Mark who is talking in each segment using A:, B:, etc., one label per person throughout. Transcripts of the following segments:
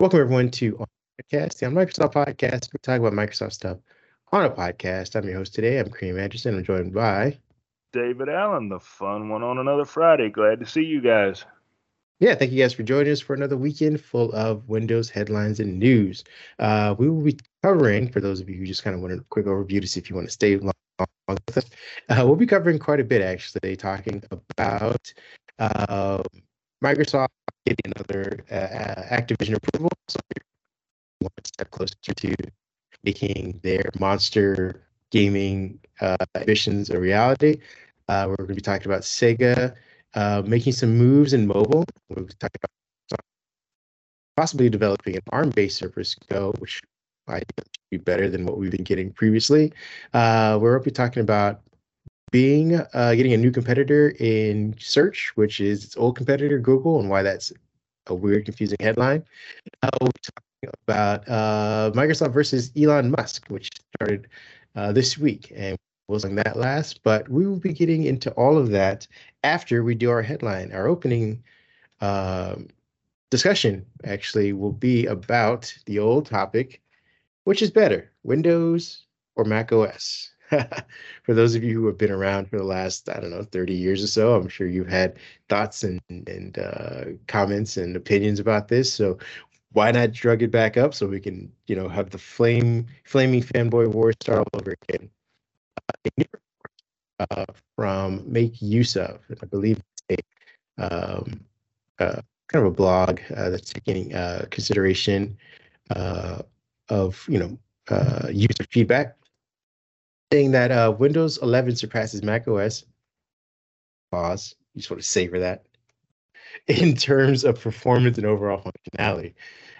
A: Welcome everyone to our podcast, the Microsoft podcast. We talk about Microsoft stuff on a podcast. I'm your host today. I'm Kareem Anderson. I'm joined by
B: David Allen, the fun one on another Friday. Glad to see you guys.
A: Yeah, thank you guys for joining us for another weekend full of Windows headlines and news. Uh, we will be covering, for those of you who just kind of want a quick overview to see if you want to stay long with us, uh, we'll be covering quite a bit actually, talking about uh, Microsoft getting another uh, uh, Activision approval. So one step closer to making their monster gaming uh, ambitions a reality. Uh, we're going to be talking about Sega uh, making some moves in mobile. We're talking about possibly developing an ARM-based Surface Go, which I might be better than what we've been getting previously. Uh, we're going to be talking about Bing uh, getting a new competitor in search, which is its old competitor Google, and why that's a weird, confusing headline. Uh, we're talking about uh, Microsoft versus Elon Musk, which started uh, this week, and we'll on that last. But we will be getting into all of that after we do our headline. Our opening um, discussion actually will be about the old topic, which is better, Windows or Mac OS? for those of you who have been around for the last, I don't know, 30 years or so, I'm sure you've had thoughts and, and uh, comments and opinions about this. So why not drug it back up so we can, you know, have the flame flaming fanboy war start all over again? Uh, from MakeUseOf, I believe it's a um, uh, kind of a blog uh, that's taking uh, consideration uh, of, you know, user feedback saying that uh, Windows 11 surpasses Mac OS. Pause. You just want to savor that. In terms of performance and overall functionality,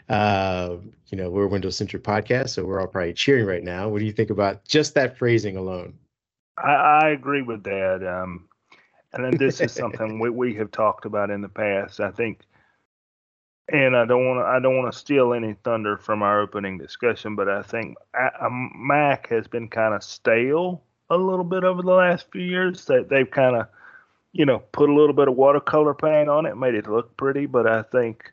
A: uh, you know, we're a Windows centric podcast, so we're all probably cheering right now. What do you think about just that phrasing alone?
B: I, I agree with that. Um, and then this is something we, we have talked about in the past. I think and I don't want to I don't want to steal any thunder from our opening discussion, but I think uh, uh, Mac has been kind of stale a little bit over the last few years. That they've kind of, you know, put a little bit of watercolor paint on it, made it look pretty. But I think,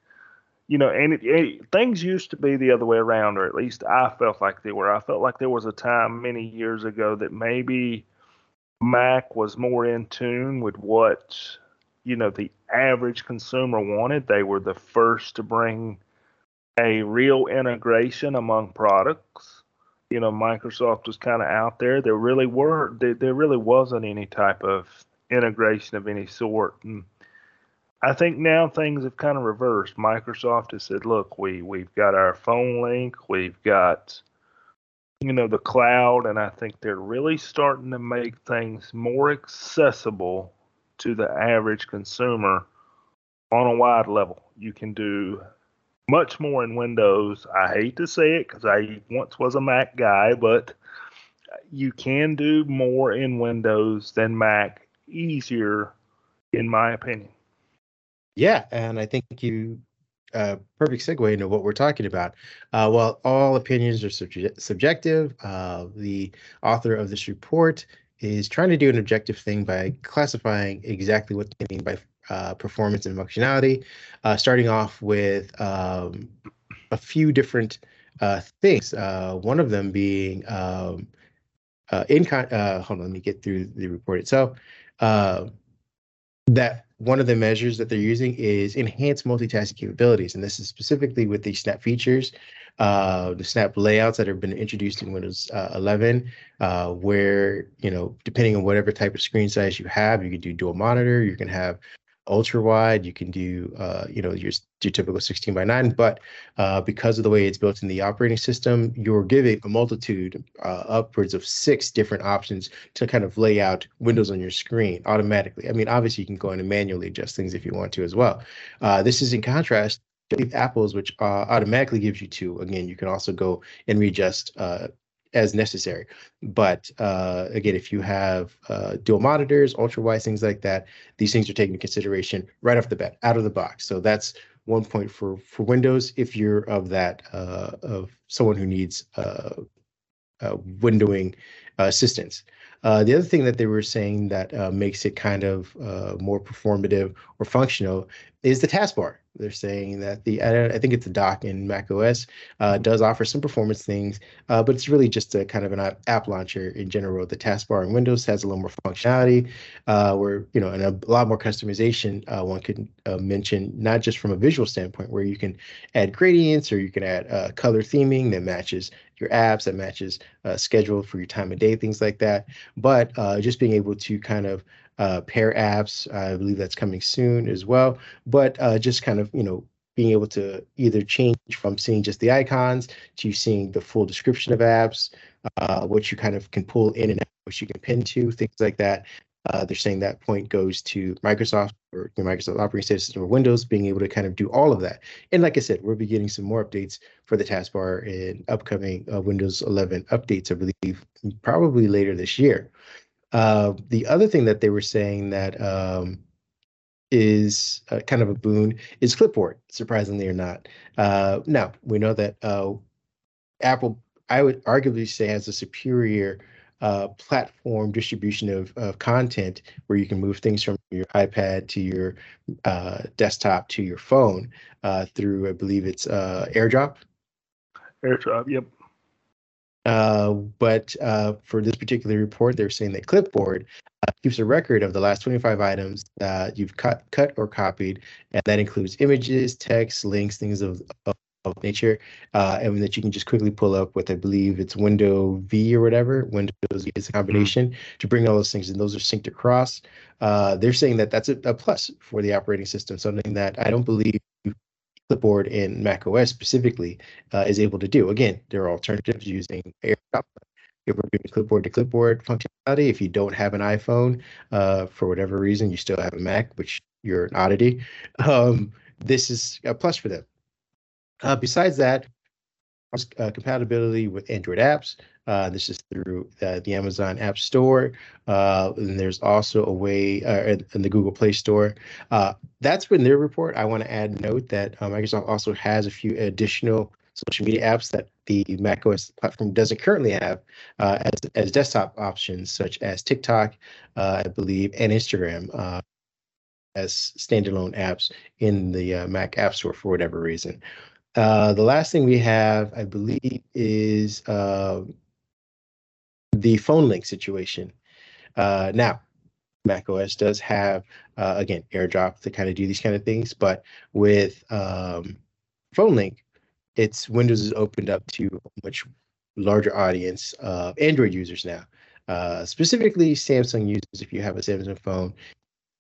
B: you know, and it, it, things used to be the other way around, or at least I felt like they were. I felt like there was a time many years ago that maybe Mac was more in tune with what you know the average consumer wanted. They were the first to bring a real integration among products. You know, Microsoft was kind of out there. There really were there, there really wasn't any type of integration of any sort. And I think now things have kind of reversed. Microsoft has said, look, we we've got our phone link, we've got you know the cloud, and I think they're really starting to make things more accessible to the average consumer on a wide level. You can do much more in Windows. I hate to say it because I once was a Mac guy, but you can do more in Windows than Mac easier, in my opinion.
A: Yeah, and I think you uh, perfect segue into what we're talking about. Uh, well, all opinions are subje- subjective. Uh, the author of this report is trying to do an objective thing by classifying exactly what they mean by uh, performance and functionality, uh, starting off with um, a few different uh, things. Uh, one of them being um, uh, in con- uh, hold on, let me get through the report itself. That one of the measures that they're using is enhanced multitasking capabilities, and this is specifically with the Snap features uh, the snap layouts that have been introduced in Windows uh, 11, uh, where, you know, depending on whatever type of screen size you have, you can do dual monitor, you can have ultra wide, you can do, uh, you know, your, your typical 16 by 9. But uh, because of the way it's built in the operating system, you're giving a multitude, uh, upwards of six different options to kind of lay out windows on your screen automatically. I mean, obviously, you can go in and manually adjust things if you want to as well. Uh, this is in contrast to apples, which uh, automatically gives you two. Again, you can also go and readjust uh, as necessary. But uh, again, if you have uh, dual monitors, ultra wide, things like that, these things are taken into consideration right off the bat, out of the box. So that's one point for for Windows if you're of that uh, of someone who needs uh, windowing assistance. Uh, the other thing that they were saying that uh, makes it kind of uh, more performative or functional is the taskbar. They're saying that the I think it's the dock in Mac OS uh, does offer some performance things, uh, but it's really just a kind of an app launcher in general. The taskbar in Windows has a little more functionality, uh, where you know, and a lot more customization. Uh, one could uh, mention not just from a visual standpoint, where you can add gradients or you can add uh, color theming that matches your apps, that matches schedule for your time of day, things like that. But just being able to kind of uh, pair apps. I believe that's coming soon as well. But uh, just kind of, you know, being able to either change from seeing just the icons to seeing the full description of apps, uh, what you kind of can pull in and out, what you can pin to, things like that. Uh, they're saying that point goes to Microsoft or Microsoft operating system or Windows being able to kind of do all of that. And like I said, we'll be getting some more updates for the taskbar in upcoming uh, Windows 11 updates, I believe, probably later this year. Uh, the other thing that they were saying that um, is uh, kind of a boon is clipboard, surprisingly or not. Uh, now, we know that uh, Apple, I would arguably say, has a superior uh, platform distribution of, of content where you can move things from your iPad to your desktop to your phone through, I believe it's AirDrop.
B: AirDrop, yep.
A: Uh, but uh, for this particular report, they're saying that Clipboard uh, keeps a record of the last 25 items that you've cut, cut or copied, and that includes images, text, links, things of, of, of nature, uh, and that you can just quickly pull up with, I believe it's Window V or whatever. Windows V is a combination mm-hmm. to bring all those things, and those are synced across. Uh, they're saying that that's a, a plus for the operating system, something that I don't believe clipboard in Mac OS specifically uh, is able to do. Again, there are alternatives using AirDrop. If we're doing clipboard to clipboard functionality, if you don't have an iPhone uh, for whatever reason, you still have a Mac, which you're an oddity. Um, this is a plus for them. Uh, besides that, uh, compatibility with Android apps. Uh, this is through uh, the Amazon App Store. Uh, and there's also a way uh, in the Google Play Store. Uh, that's been their report. I want to add note that Microsoft also has a few additional social media apps that the macOS platform doesn't currently have as, as desktop options, such as TikTok, I believe, and Instagram as standalone apps in the Mac App Store for whatever reason. Uh, the last thing we have, I believe, is uh, the phone link situation. Uh, now, macOS does have, uh, again, AirDrop to kind of do these kind of things, but with um, phone link, it's Windows is opened up to a much larger audience of Android users now. Uh, specifically, Samsung users. If you have a Samsung phone,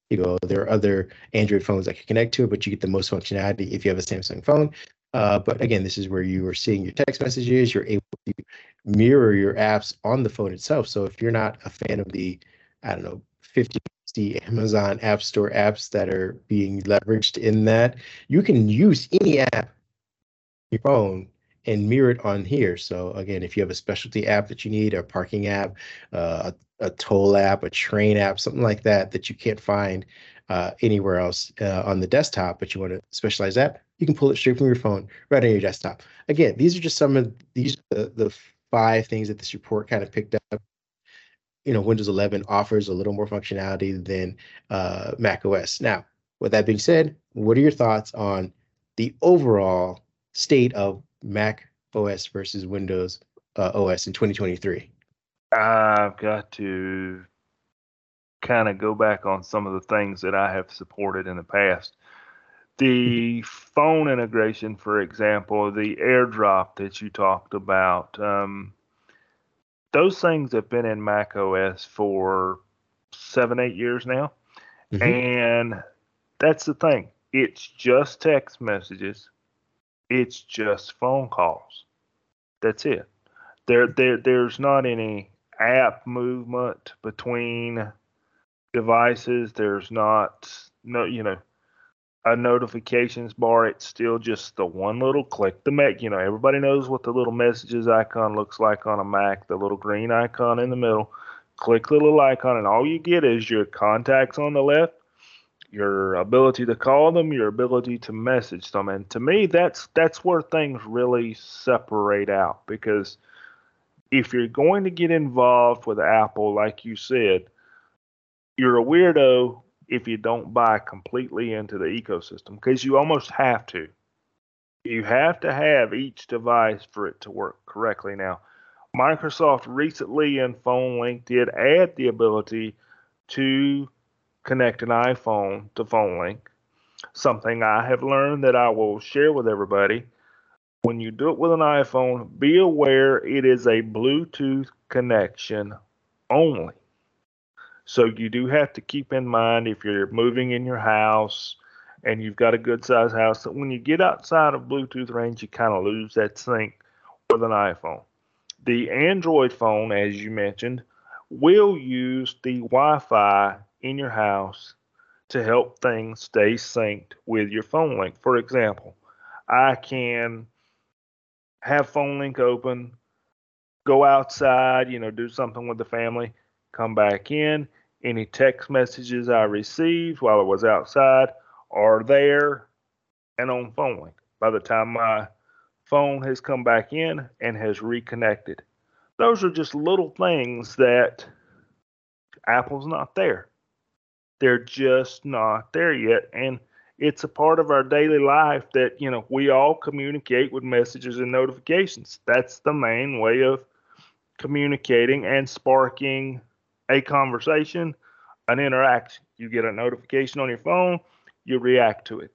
A: you go. There are other Android phones that can connect to it, but you get the most functionality if you have a Samsung phone. Uh, but again, this is where you are seeing your text messages. You're able to mirror your apps on the phone itself. So if you're not a fan of the, I don't know, 50, 60 Amazon App Store apps that are being leveraged in that, you can use any app your phone and mirror it on here. So again, if you have a specialty app that you need, a parking app, uh, a, a toll app, a train app, something like that that you can't find uh, anywhere else uh, on the desktop, but you want a specialized app, you can pull it straight from your phone right on your desktop. Again, these are just some of these the, the five things that this report kind of picked up. You know, Windows 11 offers a little more functionality than uh, Mac OS. Now, with that being said, what are your thoughts on the overall state of Mac OS versus Windows uh, OS in 2023?
B: I've got to kind of go back on some of the things that I have supported in the past. The phone integration, for example, the AirDrop that you talked about, um, those things have been in Mac OS for seven, eight years now. Mm-hmm. And that's the thing. It's just text messages. It's just phone calls. That's it. There, there, there's not any app movement between devices. There's not no, you know, a notifications bar. It's still just the one little click. The Mac, you know, everybody knows what the little messages icon looks like on a Mac. The little green icon in the middle. Click the little icon, and all you get is your contacts on the left, your ability to call them, your ability to message them. And to me, that's that's where things really separate out because if you're going to get involved with Apple, like you said, you're a weirdo if you don't buy completely into the ecosystem because you almost have to. You have to have each device for it to work correctly. Now, Microsoft recently in Phone Link did add the ability to connect an iPhone to Phone Link. Something I have learned that I will share with everybody. When you do it with an iPhone, be aware it is a Bluetooth connection only. So you do have to keep in mind if you're moving in your house and you've got a good size house that when you get outside of Bluetooth range, you kind of lose that sync with an iPhone. The Android phone, as you mentioned, will use the Wi Fi in your house to help things stay synced with your phone link. For example, I can have phone link open, go outside, you know, do something with the family, come back in. Any text messages I received while I was outside are there and on phone link by the time my phone has come back in and has reconnected. Those are just little things that Apple's not there. They're just not there yet. And it's a part of our daily life that, you know, we all communicate with messages and notifications. That's the main way of communicating and sparking a conversation, an interaction. You get a notification on your phone, you react to it.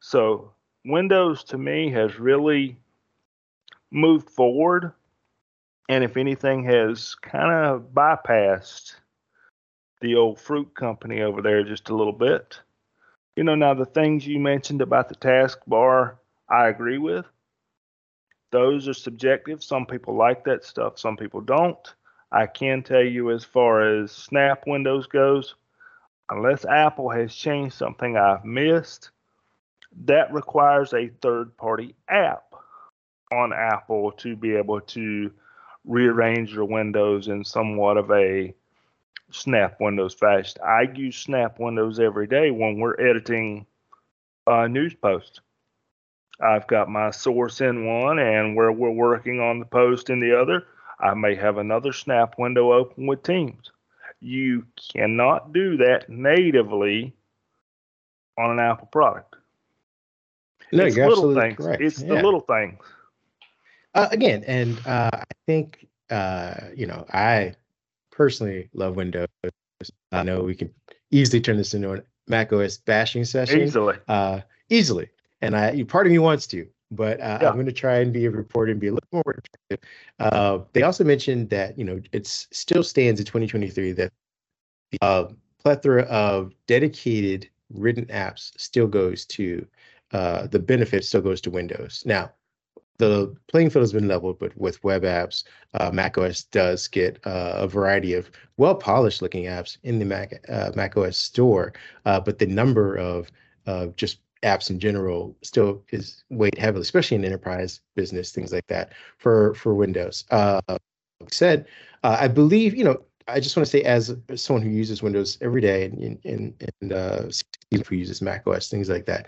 B: So, Windows to me has really moved forward. And if anything, has kind of bypassed the old fruit company over there just a little bit. You know, now the things you mentioned about the taskbar, I agree with. Those are subjective. Some people like that stuff, some people don't. I can tell you, as far as Snap Windows goes, unless Apple has changed something I've missed, that requires a third party app on Apple to be able to rearrange your windows in somewhat of a Snap Windows fashion. I use Snap Windows every day when we're editing uh, news posts. I've got my source in one, and where we're working on the post in the other, I may have another Snap window open with Teams. You cannot do that natively on an Apple product.
A: No,
B: it's
A: you're
B: little things.
A: correct.
B: It's
A: Yeah.
B: the little things.
A: Uh, again, and uh, I think uh, you know, I personally love Windows. I know we can easily turn this into a Mac OS bashing session
B: Easily.
A: uh, easily, and I you part of me wants to, but uh,
B: Yeah.
A: I'm going to try and be a reporter and be a little more objective. Uh, they also mentioned that you know it still stands in 2023 that the uh, plethora of dedicated written apps still goes to uh, the benefit still goes to Windows. Now, the playing field has been leveled, but with web apps, uh, macOS does get uh, a variety of well polished looking apps in the Mac uh, macOS store, uh, but the number of uh, just apps in general still is weighed heavily, especially in enterprise business, things like that for for Windows. Uh, like said, uh, I believe you know. I just want to say, as someone who uses Windows every day and and, and uh, who uses Mac OS, things like that,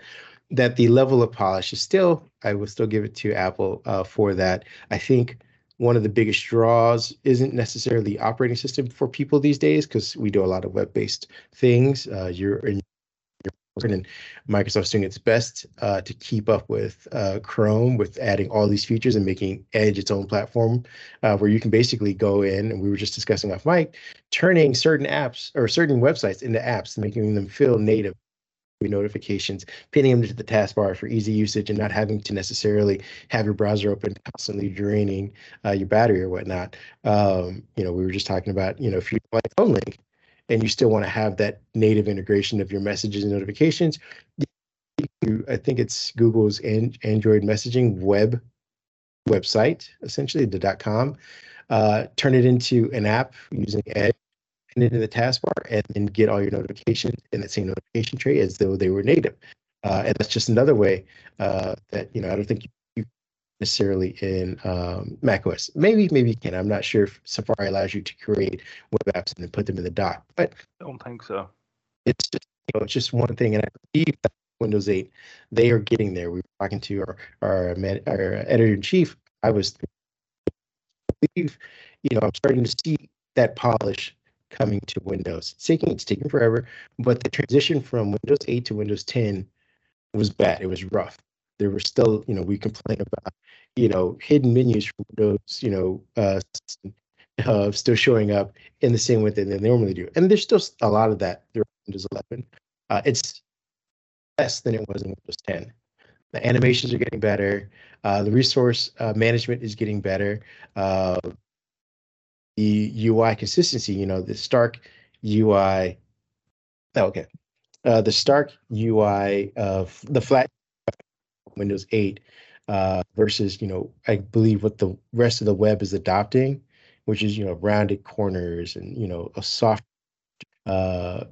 A: that the level of polish is still, I will still give it to Apple uh, for that. I think one of the biggest draws isn't necessarily the operating system for people these days because we do a lot of web-based things. Uh, you're in and Microsoft's doing its best uh, to keep up with uh, Chrome with adding all these features and making Edge its own platform uh, where you can basically go in and we were just discussing off mic, turning certain apps or certain websites into apps, making them feel native notifications, pinning them to the taskbar for easy usage and not having to necessarily have your browser open, constantly draining uh, your battery or whatnot. Um, you know, we were just talking about, you know, if you like phone link and you still want to have that native integration of your messages and notifications, I think it's Google's an, Android messaging web website, essentially the .com. Uh, turn it into an app using Edge and into the taskbar and then get all your notifications in that same notification tray as though they were native. Uh, and that's just another way uh, that you know I don't think you necessarily in um, macOS. Maybe maybe you can. I'm not sure if Safari allows you to create web apps and then put them in the dock, but
B: I don't think so.
A: it's just you know it's just one thing. And I believe that Windows 8 they are getting there. We were talking to our our, man, our editor in chief. I was I believe you know I'm starting to see that polish coming to Windows. It's taking it's taking forever, but the transition from Windows 8 to Windows 10 was bad. It was rough. There were still, you know, we complain about, you know, hidden menus from Windows, you know, uh, uh, still showing up in the same way that they normally do. And there's still a lot of that through Windows 11. Uh, it's less than it was in Windows 10. The animations are getting better. Uh, the resource uh, management is getting better. Uh, the UI consistency, you know, the Stark UI. Oh, okay. Uh, the Stark UI of the flat Windows 8 uh, versus, you know, I believe what the rest of the web is adopting, which is, you know, rounded corners and, you know, a soft uh,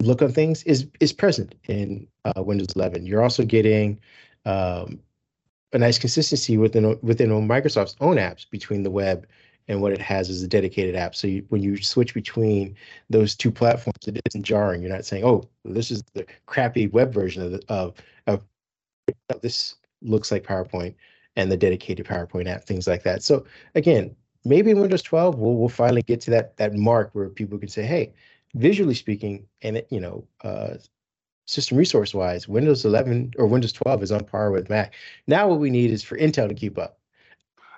A: look on things is is present in uh, Windows 11. You're also getting um, a nice consistency within within Microsoft's own apps between the web and what it has as a dedicated app. So you, when you switch between those two platforms, it isn't jarring. You're not saying, "Oh, this is the crappy web version of the, of, of this looks like PowerPoint," and the dedicated PowerPoint app, things like that. So again, maybe in Windows 12, we'll we'll finally get to that that mark where people can say, "Hey, visually speaking, and it, you know, uh, system resource wise, Windows 11 or Windows 12 is on par with Mac. Now what we need is for Intel to keep up.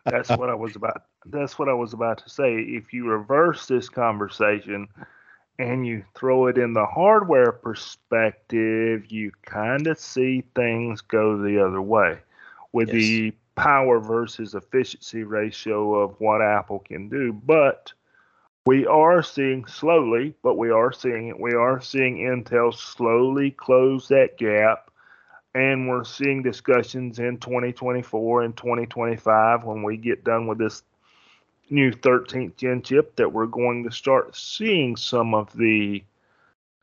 B: That's uh, what I was about. That's what I was about to say. If you reverse this conversation and you throw it in the hardware perspective, you kind of see things go the other way with yes. the power versus efficiency ratio of what Apple can do. But we are seeing slowly, but we are seeing it. We are seeing Intel slowly close that gap. And we're seeing discussions in 2024 and 2025 when we get done with this new 13th gen chip that we're going to start seeing some of the,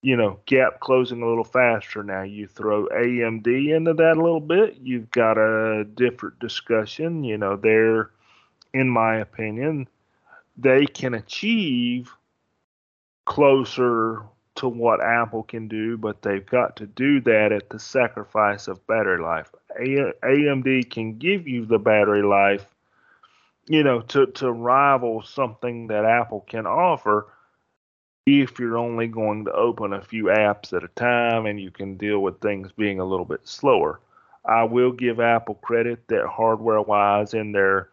B: you know, gap closing a little faster. Now, you throw AMD into that a little bit, you've got a different discussion. You know, they're, in my opinion, they can achieve closer to what Apple can do, but they've got to do that at the sacrifice of battery life. A- AMD can give you the battery life, you know, to, to rival something that Apple can offer if you're only going to open a few apps at a time and you can deal with things being a little bit slower. I will give Apple credit that hardware wise in their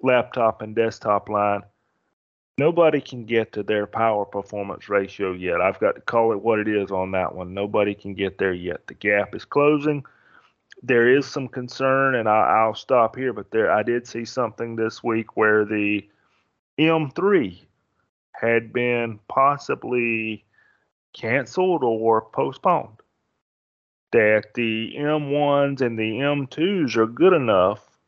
B: laptop and desktop line nobody can get to their power performance ratio yet. I've got to call it what it is on that one. Nobody can get there yet. The gap is closing. There is some concern, and I, will stop here. But there, I did see something this week where the M3 had been possibly canceled or postponed. That the M1s and the M2s are good enough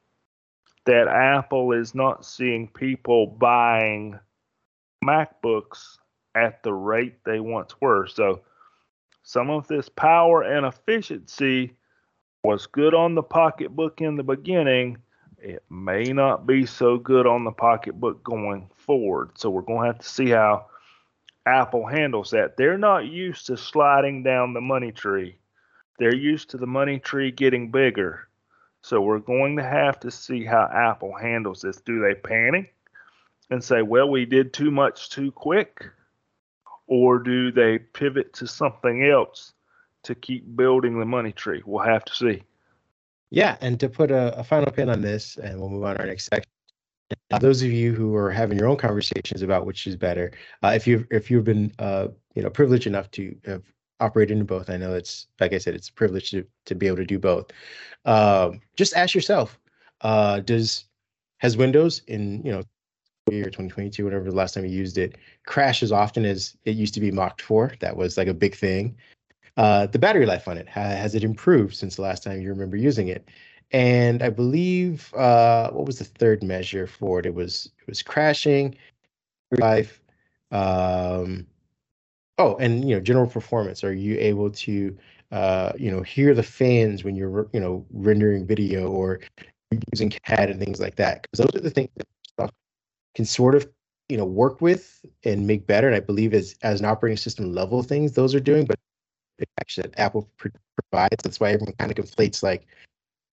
B: that Apple is not seeing people buying MacBooks at the rate they once were. So some of this power and efficiency was good on the pocketbook in the beginning. It may not be so good on the pocketbook going forward. So we're going to have to see how Apple handles that. They're not used to sliding down the money tree. They're used to the money tree getting bigger. So we're going to have to see how Apple handles this. Do they panic? and say, well, we did too much too quick? Or do they pivot to something else to keep building the money tree? We'll have to see.
A: Yeah, and to put a, a final pin on this, and we'll move on to our next section. Uh, those of you who are having your own conversations about which is better, uh, if you've if you've been uh, you know privileged enough to have operated in both, I know it's like I said, it's a privilege to to be able to do both. Um, just ask yourself, uh, does has Windows in you know year 2022 whenever the last time you used it crash as often as it used to be mocked for that was like a big thing uh, the battery life on it. Has it improved since the last time you remember using it? And i believe uh, what was the third measure for it? It was it was crashing life um, oh and you know general performance. Are you able to uh, you know hear the fans when you're you know rendering video or using CAD and things like that? Because those are the things that can sort of you know work with and make better. And I believe as as an operating system level things those are doing, but actually Apple provides. That's why everyone kind of conflates like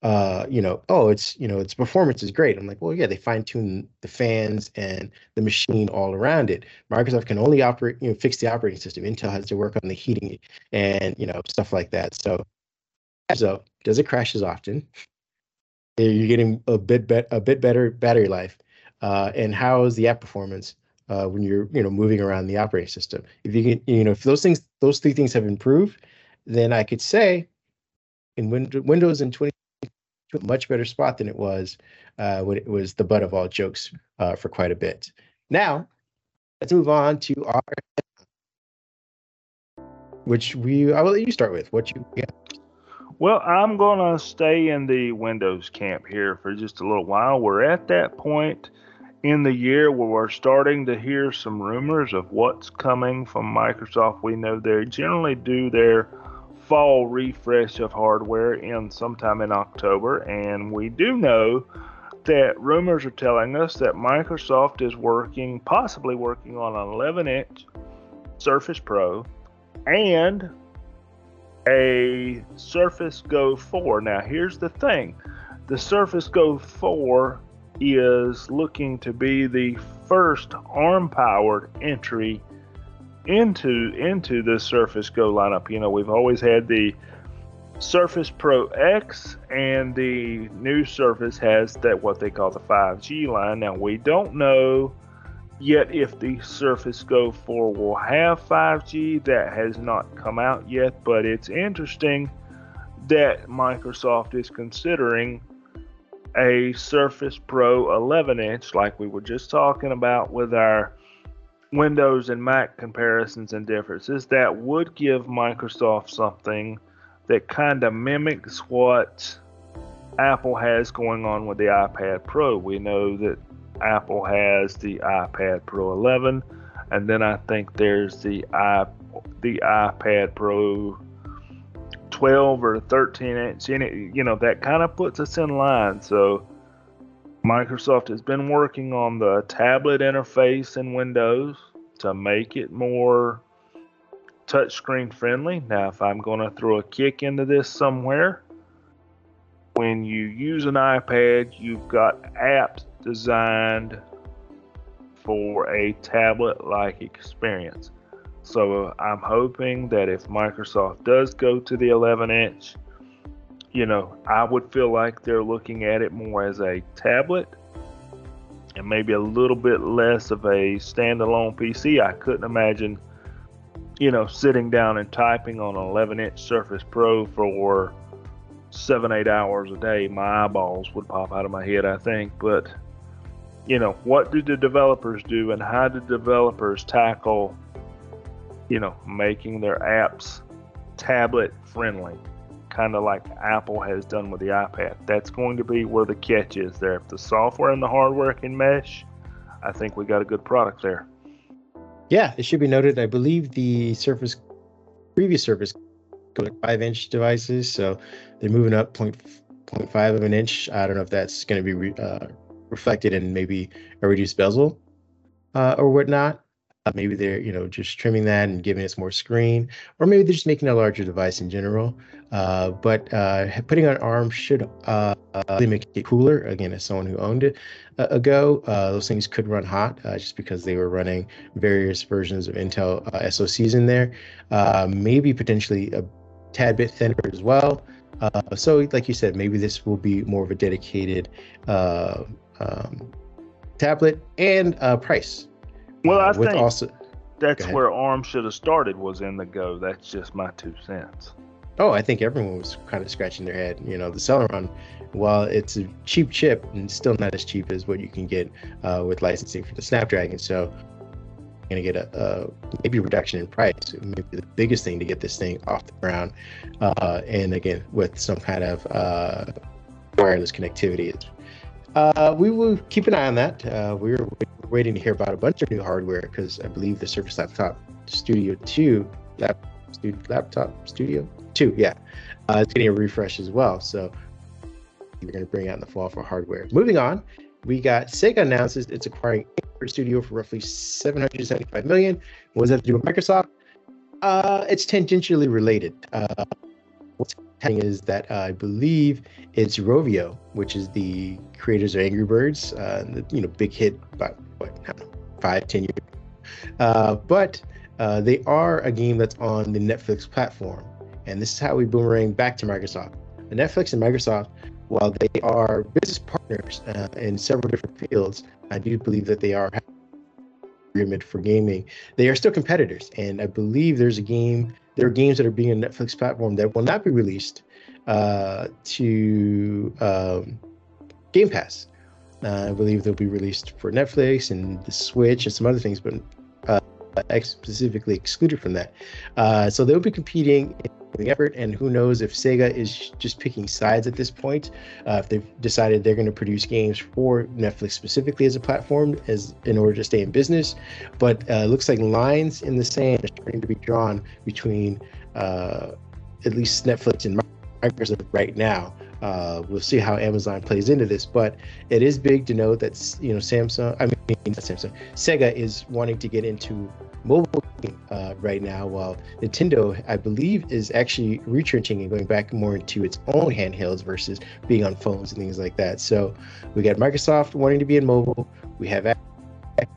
A: uh, you know, oh, it's you know, its performance is great. I'm like, well, yeah, they fine tune the fans and the machine all around it. Microsoft can only operate, you know, fix the operating system. Intel has to work on the heating and you know stuff like that. So, so does it crash as often? You're getting a bit be- a bit better battery life, uh, and how is the app performance uh, when you're you know moving around the operating system? If you can, you know, if those things, those three things have improved, then I could say in Windows in 20 a much better spot than it was uh, when it was the butt of all jokes uh, for quite a bit. Now, let's move on to our, which we I will let you start with. What you yeah.
B: Well, I'm gonna stay in the Windows camp here for just a little while. We're at that point in the year where we're starting to hear some rumors of what's coming from Microsoft. We know they generally do their fall refresh of hardware in sometime in October, and we do know that rumors are telling us that Microsoft is working, possibly working on an 11 inch Surface Pro and a Surface Go 4. Now, here's the thing the Surface Go 4 is looking to be the first ARM powered entry into into the Surface Go lineup. You know, we've always had the Surface Pro X, and the new Surface has that what they call the 5G line. Now we don't know yet if the Surface Go 4 will have 5G. That has not come out yet, but it's interesting that Microsoft is considering a Surface Pro 11 inch, like we were just talking about with our Windows and Mac comparisons and differences that would give Microsoft something that kind of mimics what Apple has going on with the iPad Pro. We know that Apple has the iPad Pro 11, and then I think there's the i the iPad Pro 12 or 13 inch. In it, you know that kind of puts us in line. So Microsoft has been working on the tablet interface in Windows to make it more touchscreen friendly. Now, if I'm going to throw a kick into this somewhere, when you use an iPad, you've got apps designed for a tablet like experience. So I'm hoping that if Microsoft does go to the 11 inch, you know, I would feel like they're looking at it more as a tablet and maybe a little bit less of a standalone PC. I couldn't imagine, you know, sitting down and typing on an 11 inch Surface Pro for seven, eight hours a day. My eyeballs would pop out of my head, I think. But, you know, what do the developers do and how do developers tackle, you know, making their apps tablet friendly? kind of like Apple has done with the iPad. That's going to be where the catch is there. If the software and the hardware can mesh, I think we got a good product there.
A: Yeah, it should be noted. I believe the Surface, previous Surface, five inch devices, so they're moving up point point five of an inch. I don't know if that's going to be re, uh, reflected in maybe a reduced bezel uh, or whatnot. Uh, maybe they're you know just trimming that and giving us more screen, or maybe they're just making a larger device in general. Uh, but uh, putting on ARM should uh, make it cooler. Again, as someone who owned it uh, ago, uh, those things could run hot just because they were running various versions of Intel SoCs in there. maybe potentially a tad bit thinner as well. so, like you said, maybe this will be more of a dedicated um, tablet and price.
B: Well, I think also, that's where ARM should have started was in the Go. That's just my two cents.
A: Oh, I think everyone was kind of scratching their head. You know, the Celeron, while it's a cheap chip, and still not as cheap as what you can get uh, with licensing for the Snapdragon. So, you're going to get a, a, maybe reduction in price. Maybe the biggest thing to get this thing off the ground, uh, and again with some kind of uh, wireless connectivity. Uh, we will keep an eye on that. Uh, we're waiting to hear about a bunch of new hardware because I believe the Surface Laptop Studio 2 lap, stu- laptop Studio 2, yeah, uh, it's getting a refresh as well. So we're going to bring out in the fall for hardware. Moving on, we got Sega announces it's acquiring Angry Studio for roughly 775 million. What does that do with Microsoft? Uh, it's tangentially related. Uh, what's happening is that uh, I believe it's Rovio, which is the creators of Angry Birds, uh, the, you know, big hit about what, five, ten years. Uh, but uh, they are a game that's on the Netflix platform, and this is how we boomerang back to Microsoft. Netflix and Microsoft, while they are business partners uh, in several different fields, I do believe that they are agreement for gaming. They are still competitors, and I believe there's a game. There are games that are being on Netflix platform that will not be released uh, to um, Game Pass. Uh, I believe they'll be released for Netflix and the Switch and some other things, but uh, specifically excluded from that. Uh, so they'll be competing in the effort. And who knows if Sega is just picking sides at this point, uh, if they've decided they're going to produce games for Netflix specifically as a platform as in order to stay in business. But uh, looks like lines in the sand are starting to be drawn between uh, at least Netflix and Microsoft right now. Uh, we'll see how Amazon plays into this, but it is big to note that you know Samsung, I mean not Samsung, Sega is wanting to get into mobile uh, right now, while Nintendo, I believe, is actually retrenching and going back more into its own handhelds versus being on phones and things like that. So we got Microsoft wanting to be in mobile. We have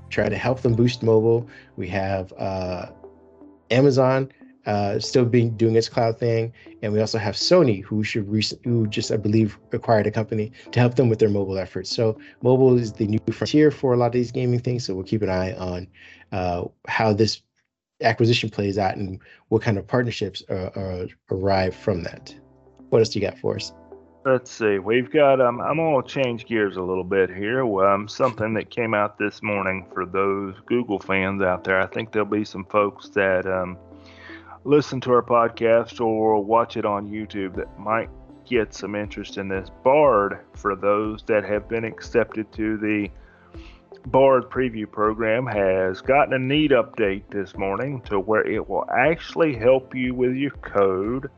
A: trying to help them boost mobile. We have uh, Amazon uh, still being doing its cloud thing, and we also have Sony, who should recent, who just I believe acquired a company to help them with their mobile efforts. So mobile is the new frontier for a lot of these gaming things. So we'll keep an eye on uh, how this acquisition plays out and what kind of partnerships uh, arrive from that. What else do you got for us?
B: Let's see. We've got. Um, I'm gonna change gears a little bit here. Um, something that came out this morning for those Google fans out there. I think there'll be some folks that um, listen to our podcast or watch it on YouTube that might get some interest in this. Bard for those that have been accepted to the Bard preview program has gotten a neat update this morning to where it will actually help you with your code.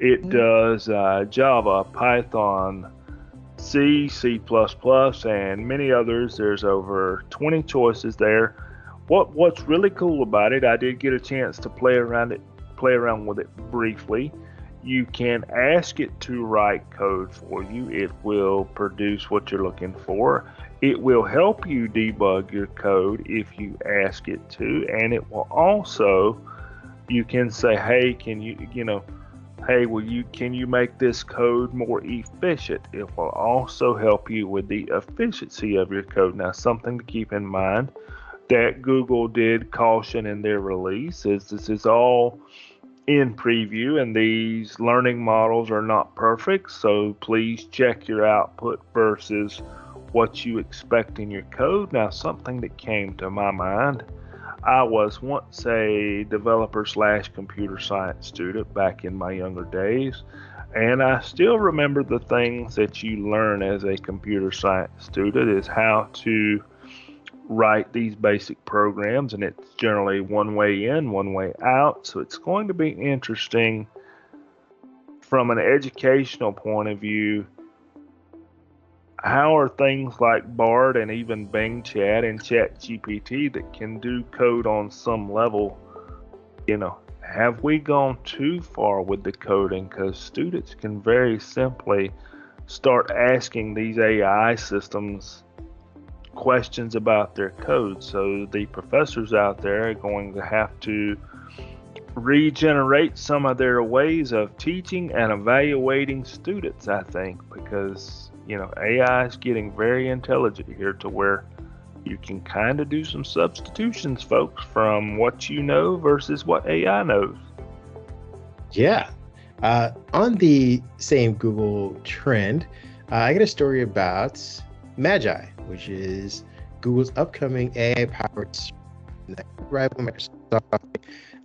B: It mm-hmm. does uh, Java, Python, C, C++, and many others. There's over 20 choices there. What What's really cool about it, I did get a chance to play around it, play around with it briefly. You can ask it to write code for you. It will produce what you're looking for. It will help you debug your code if you ask it to, and it will also you can say, "Hey, can you, you know, hey, will you can you make this code more efficient?" It will also help you with the efficiency of your code. Now, something to keep in mind that Google did caution in their release is this is all in preview and these learning models are not perfect, so please check your output versus what you expect in your code. Now, something that came to my mind I was once a developer slash computer science student back in my younger days, and I still remember the things that you learn as a computer science student is how to write these basic programs, and it's generally one way in, one way out. So it's going to be interesting from an educational point of view how are things like Bard and even Bing Chat and Chat GPT that can do code on some level, you know, have we gone too far with the coding? Because students can very simply start asking these AI systems questions about their code. So the professors out there are going to have to regenerate some of their ways of teaching and evaluating students, I think, because you know, AI is getting very intelligent here to where you can kind of do some substitutions, folks, from what you know versus what AI knows.
A: Yeah. Uh, on the same Google trend, uh, I got a story about Magi, which is Google's upcoming AI powered rival Microsoft.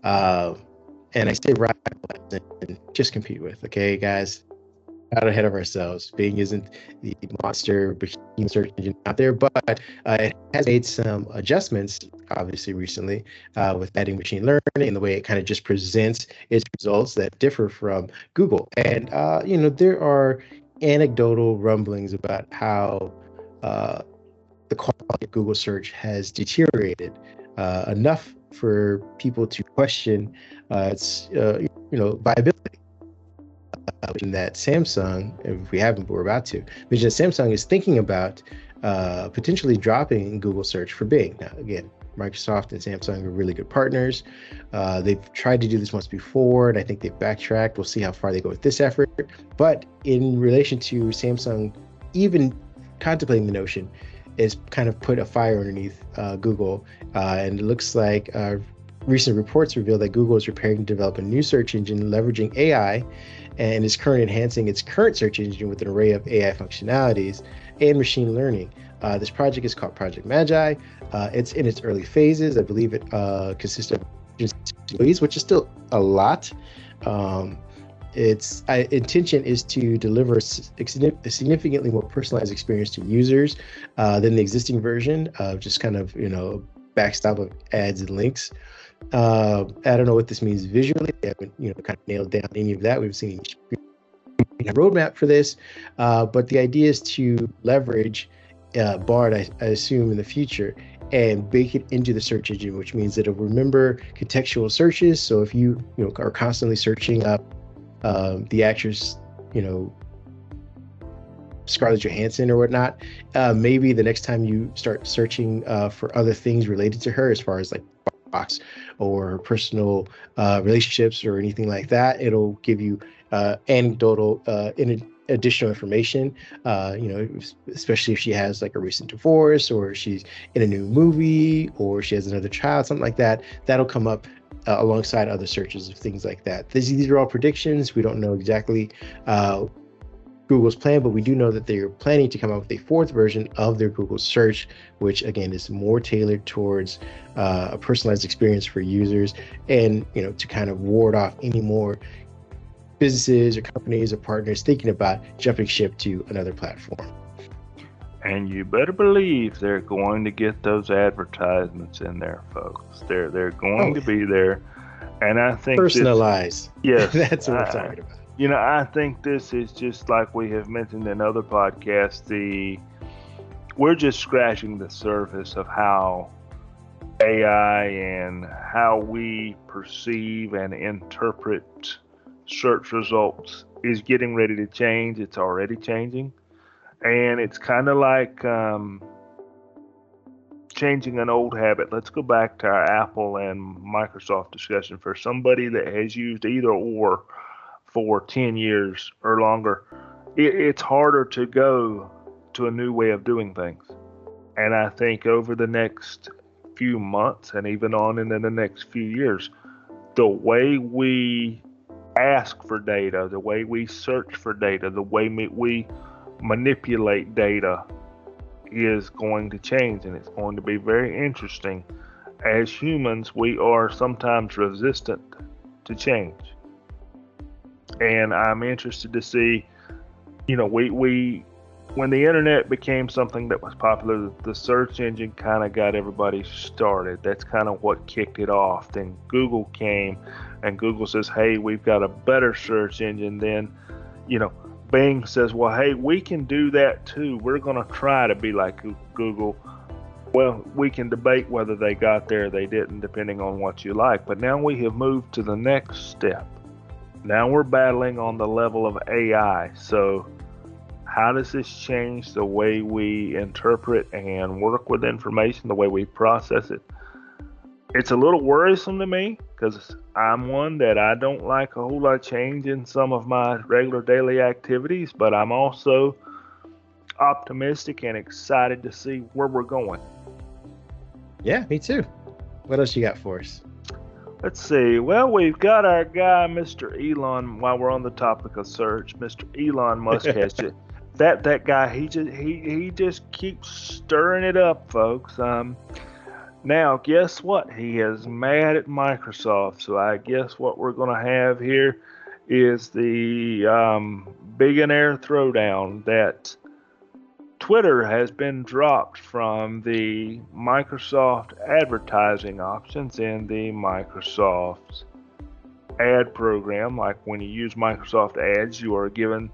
A: Uh, and I say rival and just compete with. Okay, guys, out ahead of ourselves. Bing isn't the monster machine search engine out there, but uh, it has made some adjustments, obviously, recently uh, with adding machine learning and the way it kind of just presents its results that differ from Google. And, uh, you know, there are anecdotal rumblings about how uh, the quality of Google search has deteriorated uh, enough for people to question uh, its, you know, viability uh, that Samsung, if we haven't, but we're about to, that Samsung is thinking about uh, potentially dropping Google search for Bing. Now, again, Microsoft and Samsung are really good partners. Uh, they've tried to do this once before, and I think they've backtracked. We'll see how far they go with this effort. But in relation to Samsung, even contemplating the notion, is kind of put a fire underneath uh, Google, uh, and it looks like uh, recent reports reveal that Google is preparing to develop a new search engine leveraging AI, and is currently enhancing its current search engine with an array of AI functionalities and machine learning. Uh, this project is called Project Magi. Uh, it's in its early phases. I believe it uh, consists of employees, which is still a lot. Um, its uh, intention is to deliver a significantly more personalized experience to users uh, than the existing version of just kind of you know backstop of ads and links. Uh, I don't know what this means visually. I haven't you know kind of nailed down any of that. We've seen a roadmap for this, uh, but the idea is to leverage uh, Bard, I, I, assume, in the future, and bake it into the search engine, which means that it'll remember contextual searches. So if you you know are constantly searching up um, the actress, you know, Scarlett Johansson or whatnot, uh, maybe the next time you start searching uh, for other things related to her, as far as like box or personal uh, relationships or anything like that, it'll give you uh, anecdotal uh, in additional information. Uh, you know, especially if she has like a recent divorce or she's in a new movie or she has another child, something like that. That'll come up uh, alongside other searches of things like that. These, these are all predictions. We don't know exactly uh, Google's plan, but we do know that they're planning to come out with a fourth version of their Google search, which again is more tailored towards uh, a personalized experience for users and you know to kind of ward off any more businesses or companies or partners thinking about jumping ship to another platform.
B: And you better believe they're going to get those advertisements in there, folks. They're they're going oh, to be there, and I think
A: personalized.
B: This,
A: yes, that's what I, am talking about.
B: You know, I think this is just like we have mentioned in other podcasts. The we're just scratching the surface of how AI and how we perceive and interpret search results is getting ready to change. It's already changing. And it's kind of like um, changing an old habit. Let's go back to our Apple and Microsoft discussion. For somebody that has used either or for 10 years or longer, it, it's harder to go to a new way of doing things. And I think over the next few months and even on into the next few years, the way we ask for data, the way we search for data, the way we manipulate data is going to change and it's going to be very interesting. As humans, we are sometimes resistant to change. And I'm interested to see, you know, we, we when the internet became something that was popular, the search engine kind of got everybody started. That's kind of what kicked it off. Then Google came, and Google says, "Hey, we've got a better search engine." than, you know, Bing says, "Well, hey, we can do that too. We're going to try to be like Google." Well, we can debate whether they got there they didn't, depending on what you like. But now we have moved to the next step. Now we're battling on the level of AI. So how does this change the way we interpret and work with information, the way we process it? It's a little worrisome to me because I'm one that I don't like a whole lot of change in some of my regular daily activities, but I'm also optimistic and excited to see where we're going.
A: Yeah, me too. What else you got for us?
B: Let's see. Well, we've got our guy, Mr. Elon. While we're on the topic of search, Mr. Elon Musk has just that that guy he just he he just keeps stirring it up, folks. Um, now guess what? He is mad at Microsoft. So I guess what we're gonna have here is the um, billionaire throwdown that Twitter has been dropped from the Microsoft advertising options in the Microsoft ad program. Like when you use Microsoft ads, you are given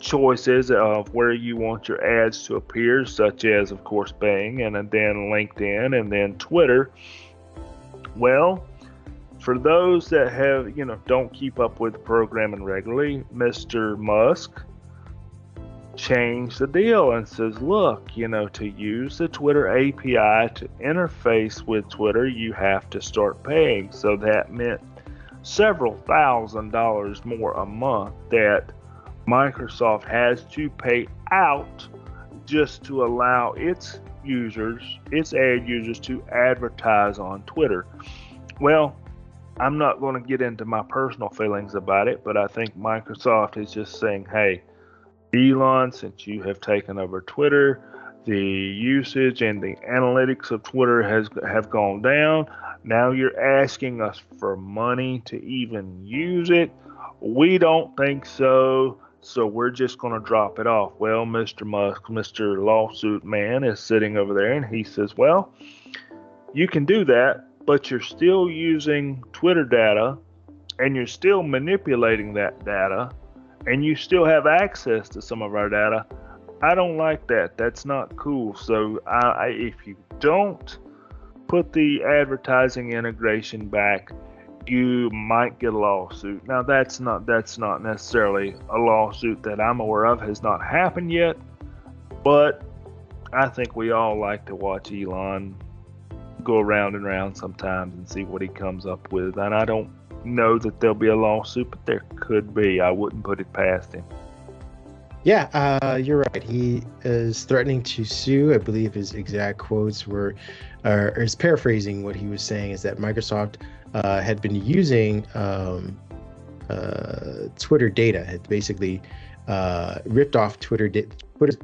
B: choices of where you want your ads to appear, such as, of course, Bing and then LinkedIn and then Twitter. Well, for those that have, you know, don't keep up with programming regularly, Mr. Musk changed the deal and says, look, you know, to use the Twitter API to interface with Twitter, you have to start paying. So that meant several thousand dollars more a month that Microsoft has to pay out just to allow its users, its ad users, to advertise on Twitter. Well, I'm not going to get into my personal feelings about it, but I think Microsoft is just saying, hey, Elon, since you have taken over Twitter, the usage and the analytics of Twitter has have gone down. Now you're asking us for money to even use it. We don't think so. So we're just going to drop it off. Well, Mr. Musk, Mr. Lawsuit Man is sitting over there and he says, Well, you can do that, but you're still using Twitter data and you're still manipulating that data and you still have access to some of our data. I don't like that. That's not cool. So I, I, if you don't put the advertising integration back, you might get a lawsuit. Now that's not that's not necessarily a lawsuit that I'm aware of has not happened yet, but I think we all like to watch Elon go around and around sometimes and see what he comes up with. And I don't know that there'll be a lawsuit, but there could be. I wouldn't put it past him.
A: Yeah, uh, you're right. He is threatening to sue. I believe his exact quotes were, or is paraphrasing what he was saying is that Microsoft uh, had been using um, uh, Twitter data, had basically uh, ripped off Twitter da- Twitter's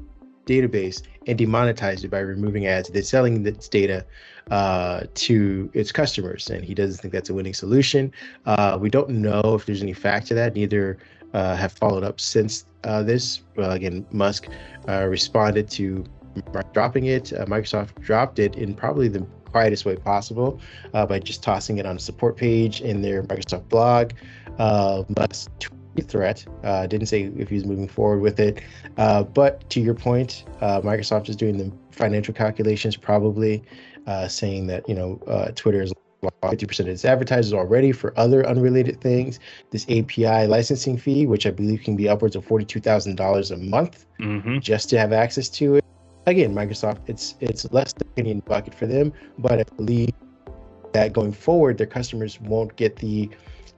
A: database and demonetized it by removing ads. They're selling this data uh, to its customers, and he doesn't think that's a winning solution. Uh, we don't know if there's any fact to that. Neither uh, have followed up since uh, this. Well, again, Musk uh, responded to dropping it. Uh, Microsoft dropped it in probably the quietest way possible uh, by just tossing it on a support page in their Microsoft blog. Uh, Musk threat. Uh, didn't say if he was moving forward with it. Uh, but to your point, uh, Microsoft is doing the financial calculations, probably uh, saying that you know uh, Twitter is 50% of its advertisers already for other unrelated things. This API licensing fee, which I believe can be upwards of $42,000 a month mm-hmm. just to have access to it. Again, Microsoft, it's it's less than a bucket for them, but I believe that going forward, their customers won't get the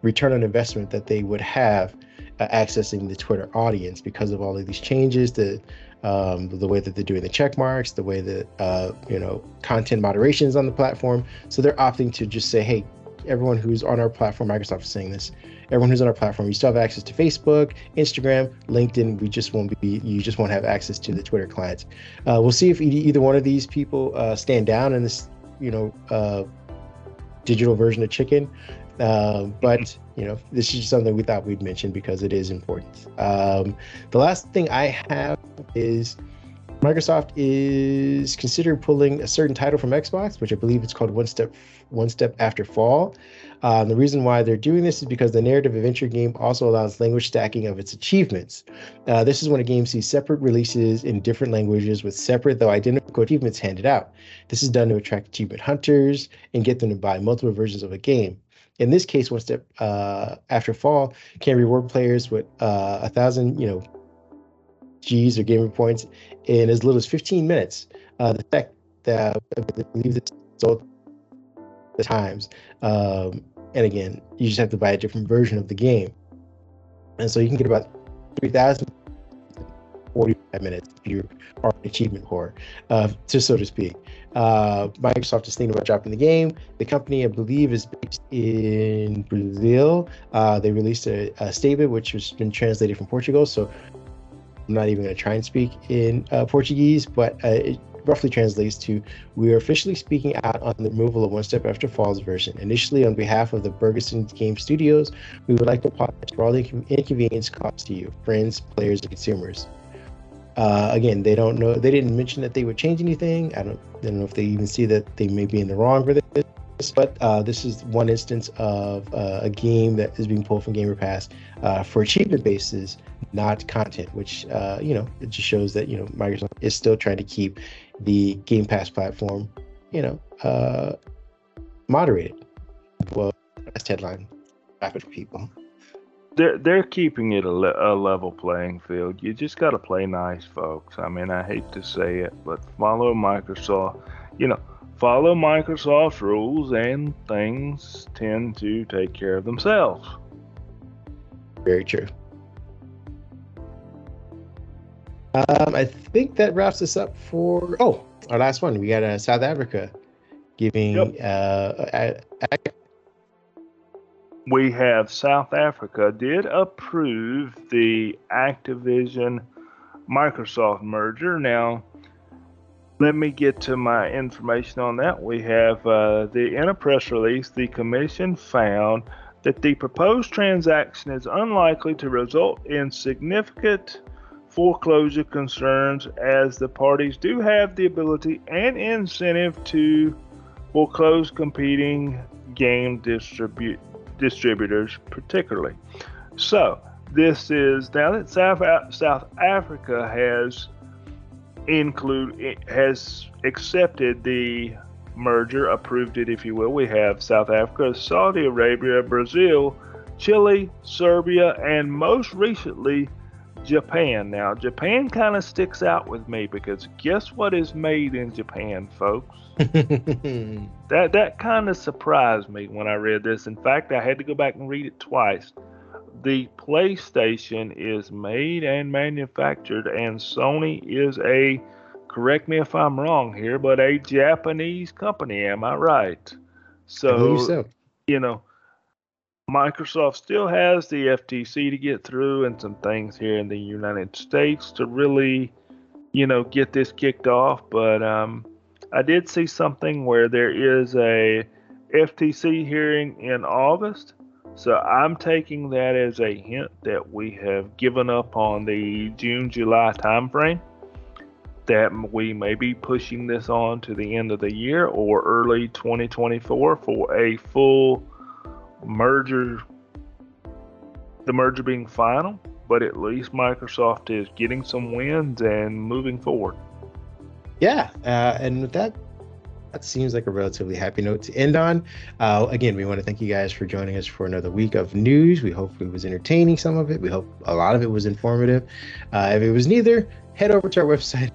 A: return on investment that they would have uh, accessing the Twitter audience because of all of these changes, the um, the way that they're doing the check marks, the way that uh, you know content moderation is on the platform. So they're opting to just say, hey, everyone who's on our platform, Microsoft is saying this. Everyone who's on our platform, you still have access to Facebook, Instagram, LinkedIn. We just won't be. You just won't have access to the Twitter clients. Uh, we'll see if either one of these people uh, stand down in this, you know, uh, digital version of chicken. Um, but you know, this is something we thought we'd mention because it is important. Um, the last thing I have is Microsoft is considering pulling a certain title from Xbox, which I believe it's called One Step One Step After Fall. Um, the reason why they're doing this is because the narrative adventure game also allows language stacking of its achievements. Uh, this is when a game sees separate releases in different languages with separate though identical achievements handed out. This is done to attract achievement hunters and get them to buy multiple versions of a game. In this case, One Step uh, After Fall can reward players with uh, a thousand, you know, G's or gamer points in as little as 15 minutes. Uh, the fact that I believe this sold the times, um, and again, you just have to buy a different version of the game, and so you can get about 3,000 45 minutes if you are an achievement whore, uh, just so to speak. Uh, Microsoft is thinking about dropping the game. The company, I believe, is based in Brazil. Uh, they released a, a, statement which has been translated from Portugal, so I'm not even going to try and speak in uh, Portuguese, but uh, it roughly translates to We are officially speaking out on the removal of One Step After Falls version. Initially, on behalf of the Bergsom Game Studios, we would like to apologize for all the inconvenience caused to you, friends, players, and consumers. Uh, again, they don't know. They didn't mention that they would change anything. I don't, I don't know if they even see that they may be in the wrong for this. But uh, this is one instance of uh, a game that is being pulled from Gamer Pass uh, for achievement bases, not content. Which uh, you know, it just shows that you know Microsoft is still trying to keep the Game Pass platform, you know, uh, moderated. Well, best headline rapid people.
B: They're they're keeping it a, le- a level playing field. You just got to play nice, folks. I mean, I hate to say it, but follow Microsoft. You know, follow Microsoft's rules, and things tend to take care of themselves.
A: Very true. Um, I think that wraps us up for oh our last one. We got uh, South Africa giving yep. uh,
B: we have South Africa did approve the Activision Microsoft merger. Now, let me get to my information on that. We have uh, the in a press release, the commission found that the proposed transaction is unlikely to result in significant foreclosure concerns as the parties do have the ability and incentive to foreclose competing game distribu- distributors particularly. So, this is now that South, South Africa has include has accepted the merger, approved it, if you will. We have South Africa, Saudi Arabia, Brazil, Chile, Serbia, and most recently Japan. Now, Japan kind of sticks out with me because guess what is made in Japan, folks? that that kind of surprised me when I read this. In fact, I had to go back and read it twice. The PlayStation is made and manufactured, and Sony is a correct me if I'm wrong here, but a Japanese company. Am I right? So, so. you know, Microsoft still has the FTC to get through and some things here in the United States to really, you know, get this kicked off. But um, I did see something where there is a FTC hearing in August. So I'm taking that as a hint that we have given up on the June July timeframe. That we may be pushing this on to the end of the year or early 2024 for a full merger, the merger being final, but at least Microsoft is getting some wins and moving forward.
A: Yeah, uh, and with that, that seems like a relatively happy note to end on. Uh, again, we want to thank you guys for joining us for another week of news. We hope it was entertaining, some of it. We hope a lot of it was informative. Uh, if it was neither, head over to our website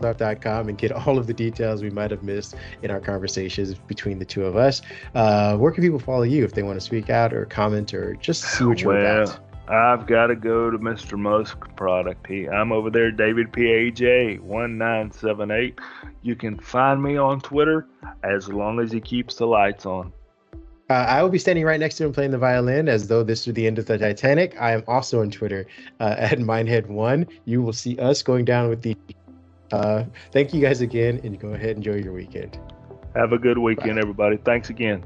A: left.com and get all of the details we might have missed in our conversations between the two of us. Uh, where can people follow you if they want to speak out or comment or just see what you're well, about?
B: I've got to go to Mr. Musk product. He, I'm over there, David PAJ 1978. You can find me on Twitter as long as he keeps the lights on.
A: Uh, I will be standing right next to him playing the violin as though this were the end of the Titanic. I am also on Twitter uh, at Mindhead1. You will see us going down with the uh, thank you guys again, and go ahead and enjoy your weekend.
B: Have a good weekend, Bye. everybody. Thanks again.